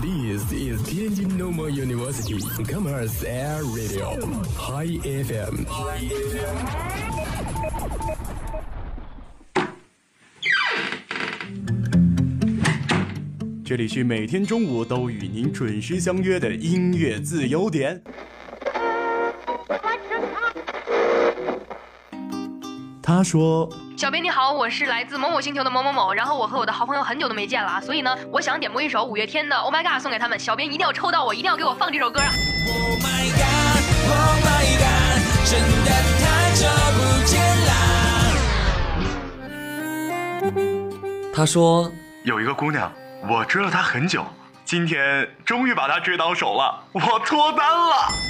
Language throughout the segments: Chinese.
This is Tianjin Normal University Commerce Air Radio High FM。这里是每天中午都与您准时相约的音乐自由点。他说。小编你好，我是来自某某星球的某某某，然后我和我的好朋友很久都没见了啊，所以呢，我想点播一首五月天的《Oh My God》送给他们，小编一定要抽到我，一定要给我放这首歌啊！Oh my God，Oh my God，真的太久不见啦。他说有一个姑娘，我追了她很久，今天终于把她追到手了，我脱单了。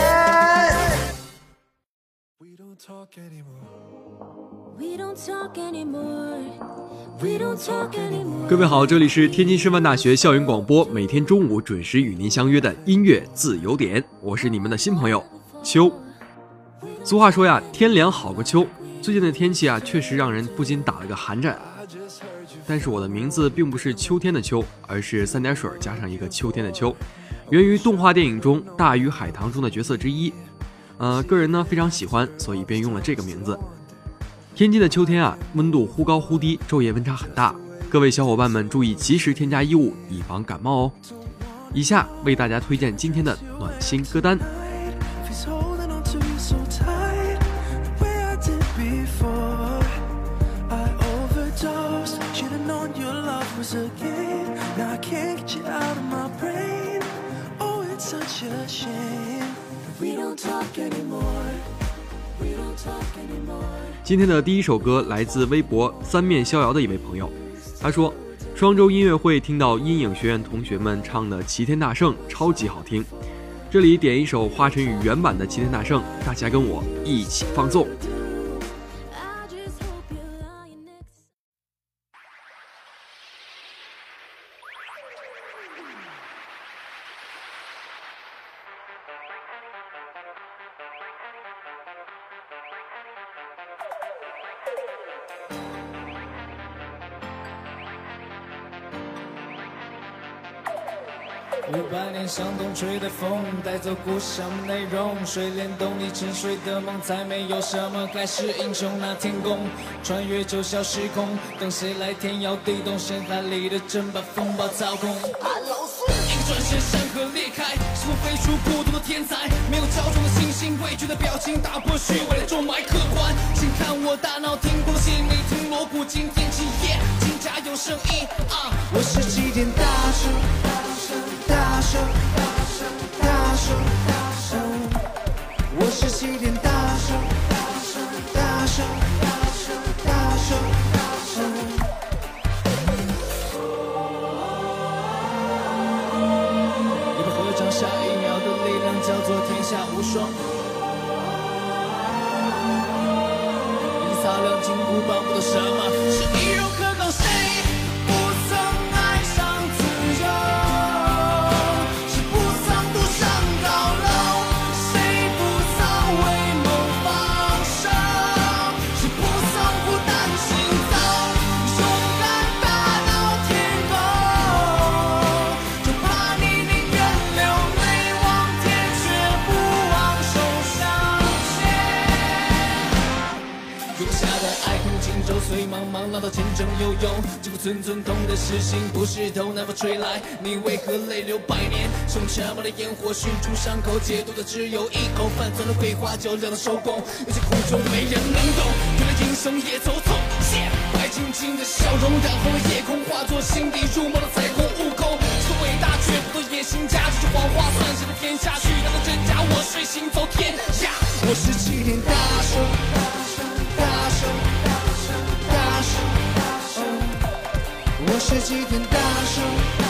各位好，这里是天津师范大学校园广播，每天中午准时与您相约的音乐自由点，我是你们的新朋友秋。俗话说呀，天凉好个秋。最近的天气啊，确实让人不禁打了个寒战。但是我的名字并不是秋天的秋，而是三点水加上一个秋天的秋，源于动画电影中《大鱼海棠》中的角色之一。呃，个人呢非常喜欢，所以便用了这个名字。天津的秋天啊，温度忽高忽低，昼夜温差很大，各位小伙伴们注意及时添加衣物，以防感冒哦。以下为大家推荐今天的暖心歌单。今天的第一首歌来自微博三面逍遥的一位朋友，他说：“双周音乐会听到阴影学院同学们唱的《齐天大圣》，超级好听。这里点一首华晨宇原版的《齐天大圣》，大家跟我一起放纵。”五百年向东吹的风，带走故乡内容。谁联动你沉睡的梦？再没有什么盖世英雄那天宫，穿越九霄时空，等谁来天摇地动？深海里的针把风暴操控。看老孙一个转身，山河裂开，是我飞出孤独的天才。没有骄纵的信心，畏惧的表情，打破虚伪的重脉客观。请看我大脑听过的戏，没听锣鼓惊天起夜，金甲有声音啊！我是齐天大圣。大圣，大圣，大圣，大圣，我是齐天大圣，大圣，大圣，大圣，大圣，大圣。一拍合掌，下一秒的力量叫做天下无双。一擦亮金箍棒，不懂什么浪到前程悠悠，这股寸寸痛的诗心不是头南风吹来，你为何泪流百年？用沉默的烟火熏出伤口，解毒的只有一口饭。酸的桂花酒凉了收工，有些苦衷没人能懂。原来英雄也走错，白晶晶的笑容染红了夜空，化作心底入梦的彩虹。悟空是个伟大却不做野心家，这是谎话，算谁的天下？虚假的真假，我睡行走天下。我是齐天大。是几天大圣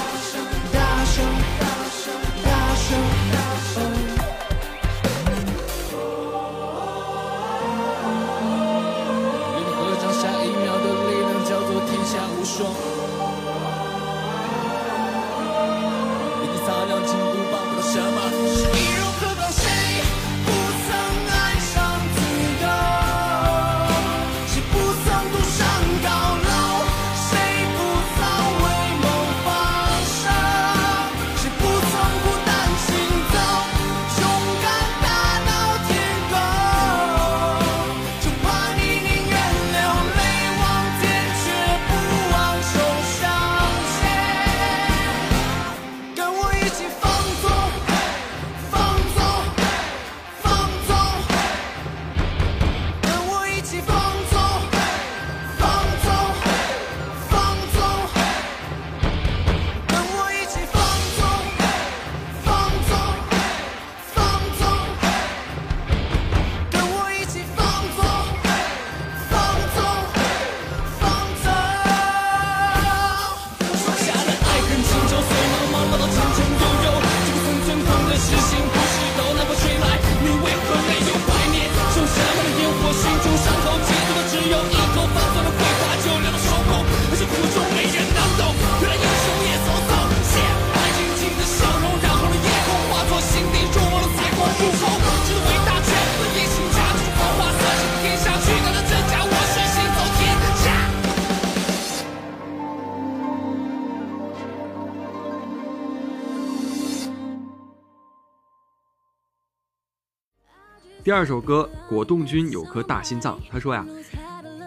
第二首歌，果冻君有颗大心脏。他说呀，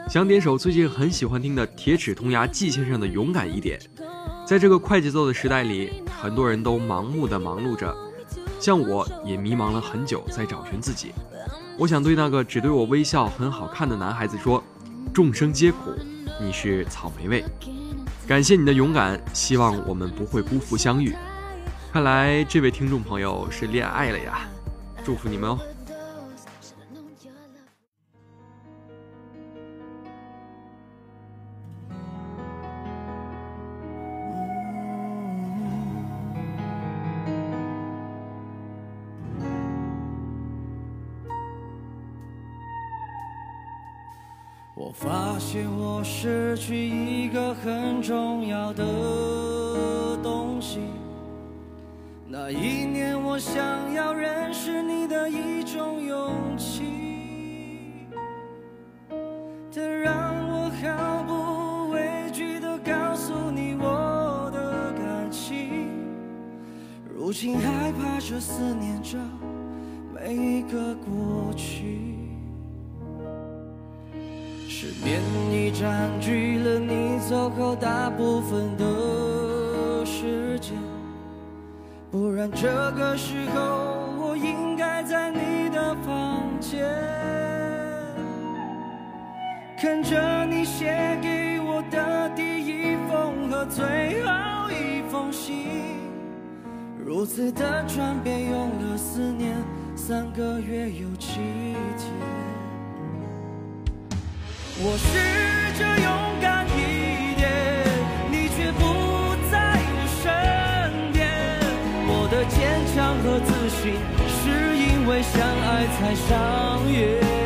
想点首最近很喜欢听的铁齿铜牙纪先生的《勇敢一点》。在这个快节奏的时代里，很多人都盲目的忙碌着，像我也迷茫了很久，在找寻自己。我想对那个只对我微笑很好看的男孩子说：众生皆苦，你是草莓味。感谢你的勇敢，希望我们不会辜负相遇。看来这位听众朋友是恋爱了呀，祝福你们哦。我失去一个很重要的东西。那一年，我想要认识你的一种勇气，它让我毫不畏惧地告诉你我的感情。如今害怕着思念着每一个过去。失眠已占据了你走后大部分的时间，不然这个时候我应该在你的房间，看着你写给我的第一封和最后一封信，如此的转变用了思念三个月有七我试着勇敢一点，你却不在我身边。我的坚强和自信，是因为相爱才上演。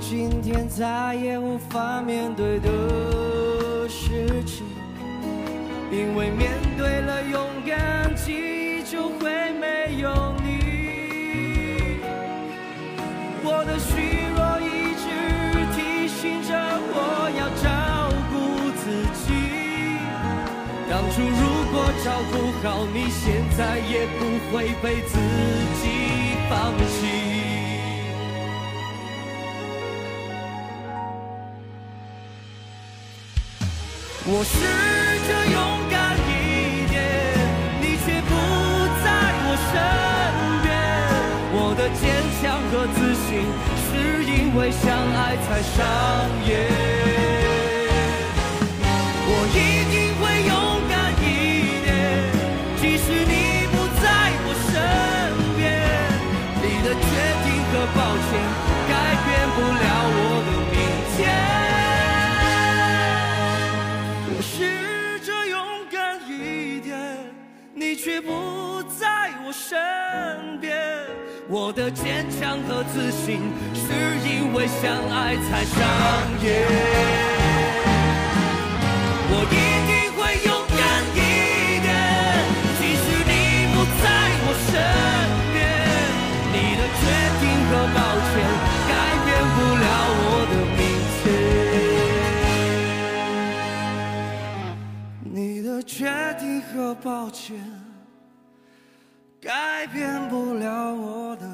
今天再也无法面对的事情，因为面对了勇敢，记忆就会没有你。我的虚弱一直提醒着我要照顾自己。当初如果照顾好你，现在也不会被自己放弃。我试着勇敢一点，你却不在我身边。我的坚强和自信，是因为相爱才上演。我的坚强和自信，是因为相爱才上演。我一定会勇敢一点，即使你不在我身边。你的决定和抱歉，改变不了我的明天。你的决定和抱歉，改变不了我的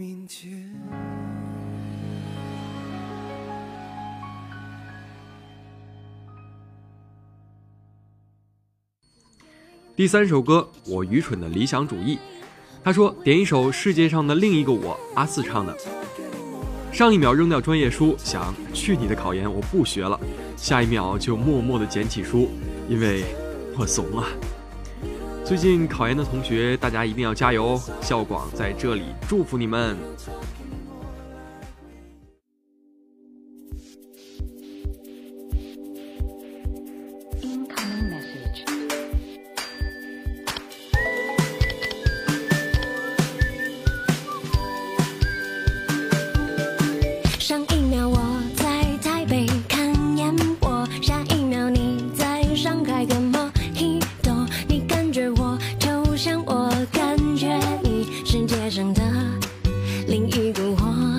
明天。第三首歌，我愚蠢的理想主义。他说点一首世界上的另一个我，阿四唱的。上一秒扔掉专业书，想去你的考研，我不学了。下一秒就默默的捡起书，因为我怂了。最近考研的同学，大家一定要加油哦！校广在这里祝福你们。像我感觉你世界上的另一个我。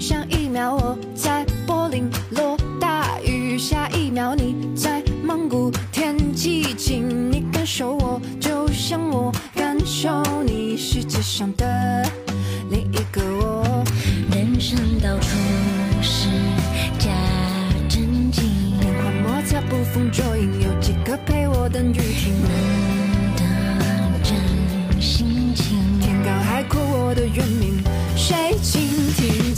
上一秒我在柏林落大雨，下一秒你在蒙古天气晴。你感受我，就像我感受你世界上的另一个我。人生到处是假正经，变幻莫测，捕风捉影，有几个陪我等雨停。人名谁倾听？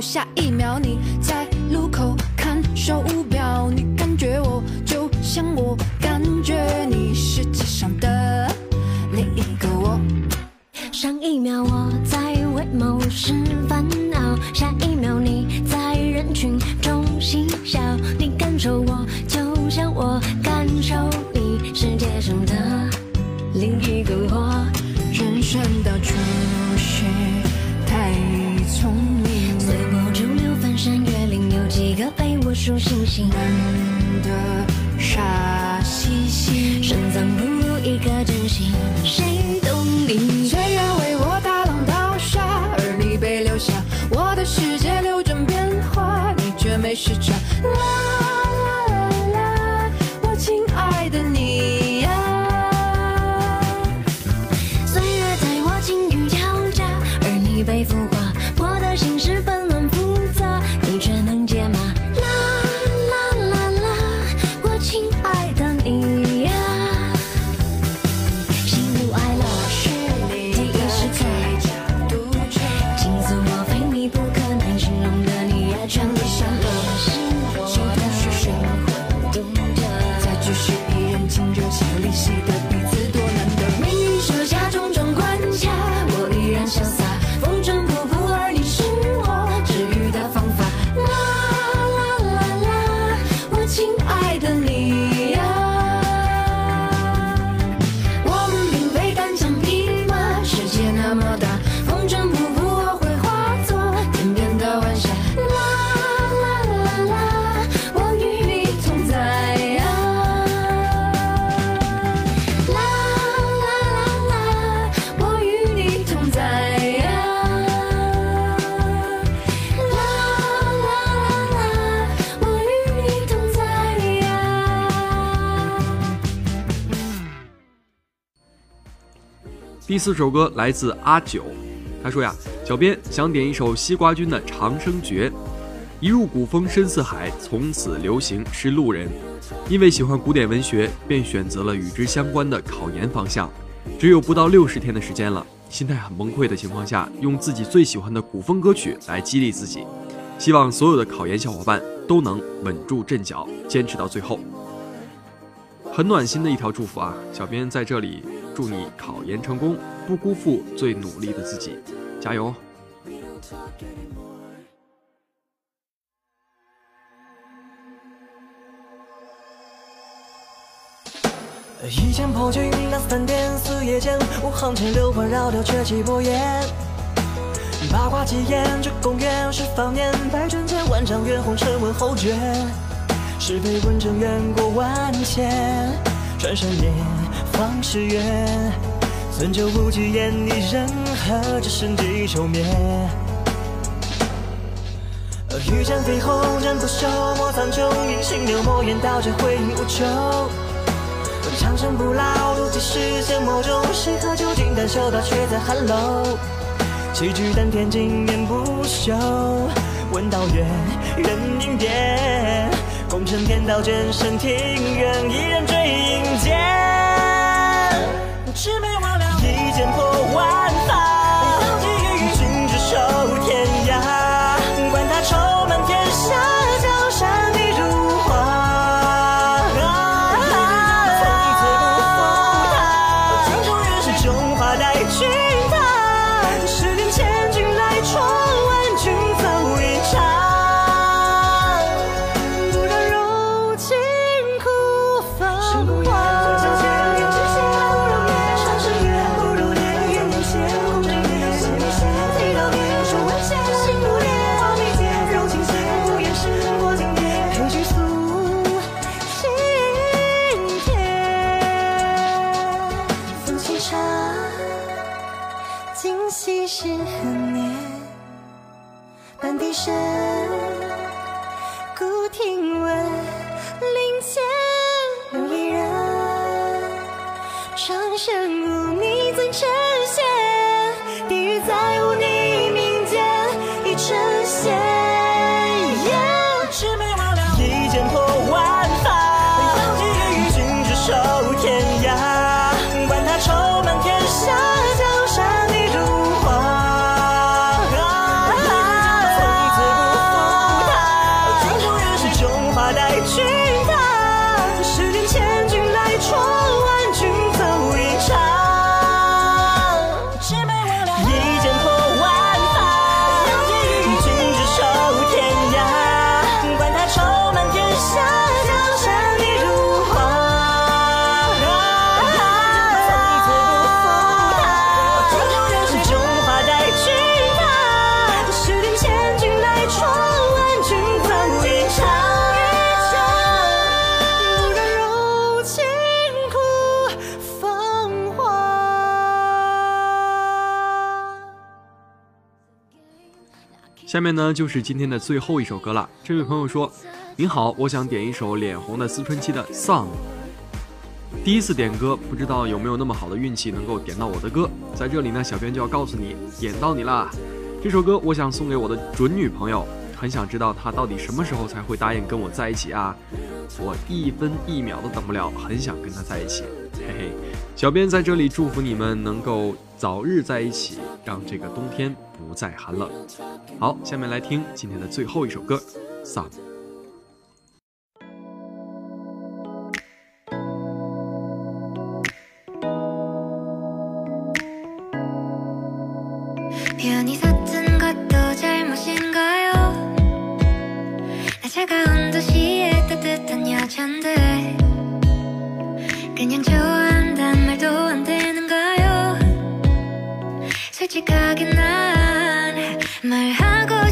下一秒你在路口看手表，你感觉我就像我感觉你，世界上的另一个我。上一秒我在为某事爱的你。第四首歌来自阿九，他说呀，小编想点一首西瓜君的《长生诀》。一入古风深似海，从此流行是路人。因为喜欢古典文学，便选择了与之相关的考研方向。只有不到六十天的时间了，心态很崩溃的情况下，用自己最喜欢的古风歌曲来激励自己。希望所有的考研小伙伴都能稳住阵脚，坚持到最后。很暖心的一条祝福啊！小编在这里。祝你考研成功，不辜负最努力的自己，加油！一剑破军，那三点四夜间，五行千流环绕掉却起波烟。八卦几言，这公园是方年，百转千万丈远，红尘问侯爵，是非问成缘过万千，转身间。方誓言，存酒不惧烟一人喝，只剩几愁眠。欲战飞鸿，战不休，莫苍穹，隐形流墨烟，道这回应无求。长生不老，如几世仙魔中，谁喝酒尽丹修道，却在寒楼。齐聚丹田，经年不休。问道远，人影变，功成天道，剑身庭院，一人追影间。魑魅魍魉，一剑破长生无你怎舍下面呢就是今天的最后一首歌了。这位朋友说：“您好，我想点一首脸红的思春期的《Song》。第一次点歌，不知道有没有那么好的运气能够点到我的歌。在这里呢，小编就要告诉你，点到你啦！这首歌我想送给我的准女朋友，很想知道她到底什么时候才会答应跟我在一起啊！我一分一秒都等不了，很想跟她在一起。嘿嘿，小编在这里祝福你们能够早日在一起，让这个冬天。”不再寒冷。好，下面来听今天的最后一首歌，《Song》。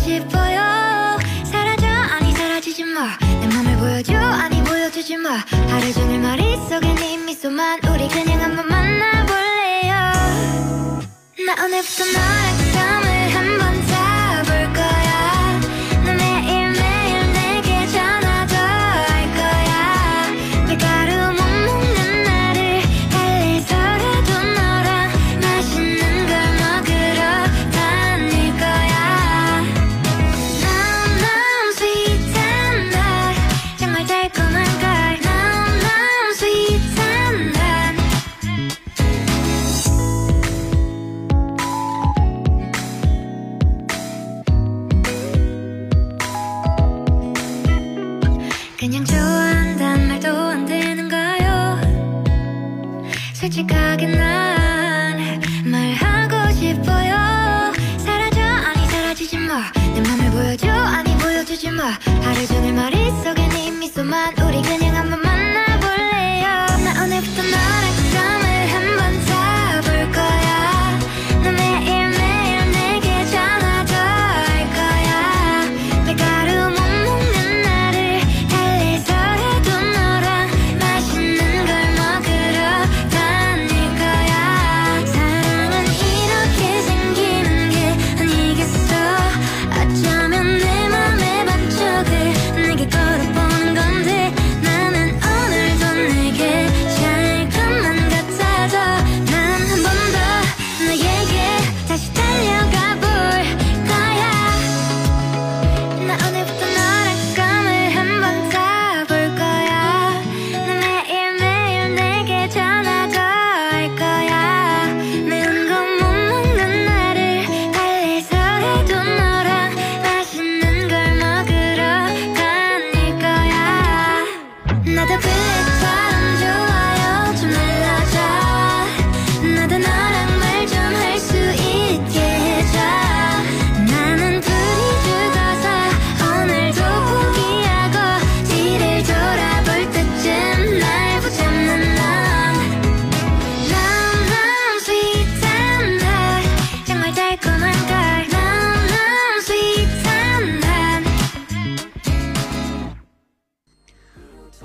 싶어요. 사라져. 아니 사라지지 마내 맘을 보여줘. 아니 보여주지 마. 하루 종일 머릿속에 네 미소만 우리 그냥 한번 만나볼래요. 나 오늘부터 너랑 잠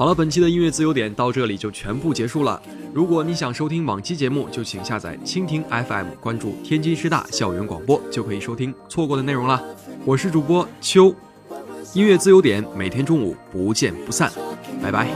了，本期的音乐自由点到这里就全部结束了。如果你想收听往期节目，就请下载蜻蜓 FM，关注天津师大校园广播，就可以收听错过的内容了。我是主播秋，音乐自由点每天中午不见不散，拜拜。